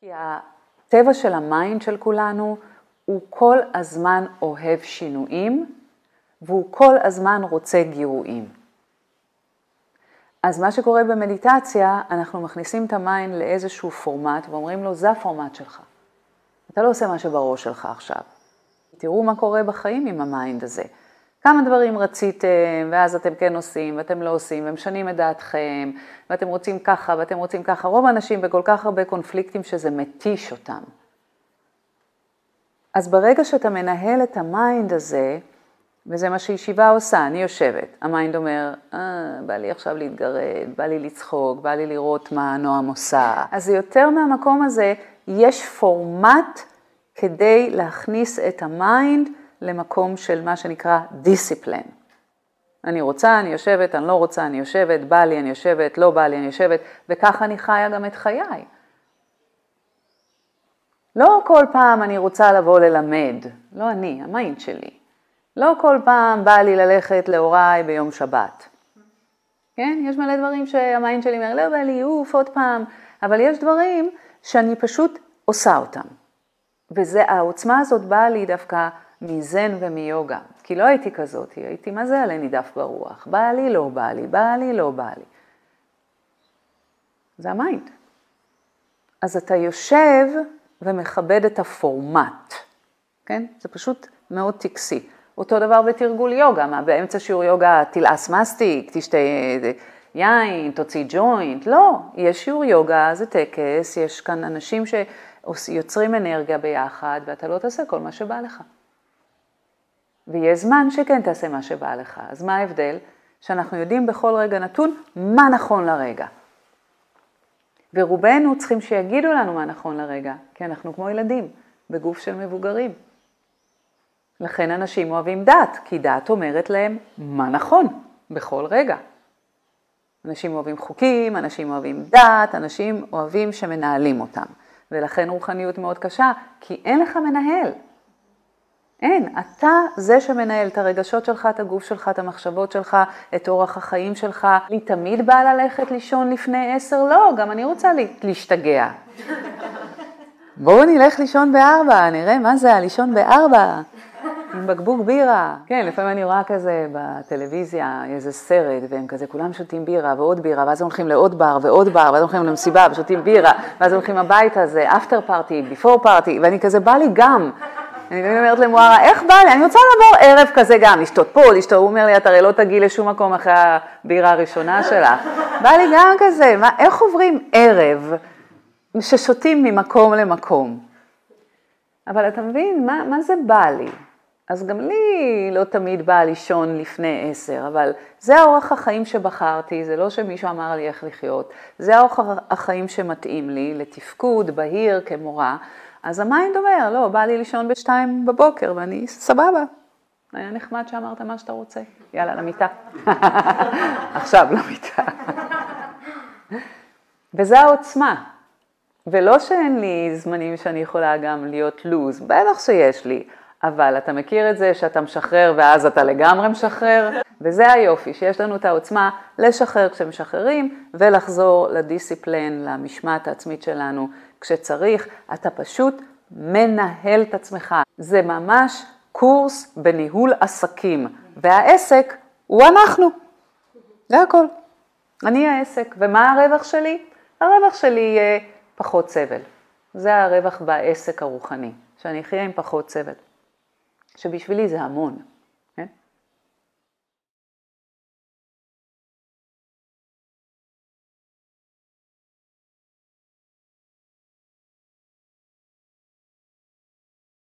כי הטבע של ה mind של כולנו הוא כל הזמן אוהב שינויים והוא כל הזמן רוצה גירויים. אז מה שקורה במדיטציה, אנחנו מכניסים את ה mind לאיזשהו פורמט ואומרים לו, זה הפורמט שלך. אתה לא עושה מה שבראש שלך עכשיו. תראו מה קורה בחיים עם ה mind הזה. כמה דברים רציתם, ואז אתם כן עושים, ואתם לא עושים, ומשנים את דעתכם, ואתם רוצים ככה, ואתם רוצים ככה. רוב האנשים בכל כך הרבה קונפליקטים שזה מתיש אותם. אז ברגע שאתה מנהל את ה mind הזה, וזה מה שישיבה עושה, אני יושבת, ה mind אומר, אה, בא לי עכשיו להתגרד, בא לי לצחוק, בא לי לראות מה נועם עושה. אז זה יותר מהמקום הזה, יש פורמט כדי להכניס את ה mind למקום של מה שנקרא discipline. אני רוצה, אני יושבת, אני לא רוצה, אני יושבת, בא לי, אני יושבת, לא בא לי, אני יושבת, וככה אני חיה גם את חיי. לא כל פעם אני רוצה לבוא ללמד, לא אני, ה mind שלי. לא כל פעם בא לי ללכת להוריי ביום שבת. כן? יש מלא דברים שה mind שלי אומר, לא בא לי, אוף, עוד פעם, אבל יש דברים שאני פשוט עושה אותם. והעוצמה הזאת באה לי דווקא מזן ומיוגה, כי לא הייתי כזאת, הייתי מה זה עלה נידף ברוח, בא לי, לא בא לי, בא לי, לא בא לי. זה ה mind. אז אתה יושב ומכבד את הפורמט, כן? זה פשוט מאוד טקסי. אותו דבר בתרגול יוגה, מה באמצע שיעור יוגה תלעס מסטיק, תשתה יין, תוציא ג'וינט, לא, יש שיעור יוגה, זה טקס, יש כאן אנשים שיוצרים אנרגיה ביחד ואתה לא תעשה כל מה שבא לך. ויש זמן שכן תעשה מה שבא לך. אז מה ההבדל? שאנחנו יודעים בכל רגע נתון מה נכון לרגע. ורובנו צריכים שיגידו לנו מה נכון לרגע, כי אנחנו כמו ילדים, בגוף של מבוגרים. לכן אנשים אוהבים דת, כי דת אומרת להם מה נכון בכל רגע. אנשים אוהבים חוקים, אנשים אוהבים דת, אנשים אוהבים שמנהלים אותם. ולכן רוחניות מאוד קשה, כי אין לך מנהל. אין, אתה זה שמנהל את הרגשות שלך, את הגוף שלך, את המחשבות שלך, את אורח החיים שלך. אני תמיד באה ללכת לישון לפני עשר? לא, גם אני רוצה להשתגע. בואו נלך לישון בארבע, נראה מה זה הלישון בארבע. עם בקבוק בירה. כן, לפעמים אני רואה כזה בטלוויזיה איזה סרט, והם כזה כולם שותים בירה ועוד בירה, ואז הולכים לעוד בר ועוד בר, ואז הולכים למסיבה ושותים בירה, ואז הולכים הביתה, זה אפטר פארטי, ביפור פארטי, ואני כזה, בא לי גם. אני אומרת למוארה, איך בא לי? אני רוצה לעבור ערב כזה גם, לשתות פה, לשתות, הוא אומר לי, את הרי לא תגיעי לשום מקום אחרי הבירה הראשונה שלך. בא לי גם כזה, מה, איך עוברים ערב ששותים ממקום למקום? אבל אתה מבין, מה, מה זה בא לי? אז גם לי לא תמיד בא לישון לפני עשר, אבל זה האורח החיים שבחרתי, זה לא שמישהו אמר לי איך לחיות, זה האורח החיים שמתאים לי, לתפקוד בהיר כמורה, אז ה mind אומר, לא, בא לי לישון בשתיים בבוקר ואני סבבה. היה נחמד שאמרת מה שאתה רוצה, יאללה, למיטה. עכשיו למיטה. וזה העוצמה. ולא שאין לי זמנים שאני יכולה גם להיות loose, בטח שיש לי, אבל אתה מכיר את זה שאתה משחרר ואז אתה לגמרי משחרר, וזה היופי, שיש לנו את העוצמה לשחרר כשמשחררים ולחזור לדיסציפלן, למשמעת העצמית שלנו כשצריך, אתה פשוט מנהל את עצמך. זה ממש קורס בניהול עסקים, והעסק הוא אנחנו, זה הכל. אני העסק, ומה הרווח שלי? הרווח שלי יהיה פחות סבל. זה הרווח בעסק הרוחני, שאני אחיה עם פחות סבל. שבשבילי זה המון.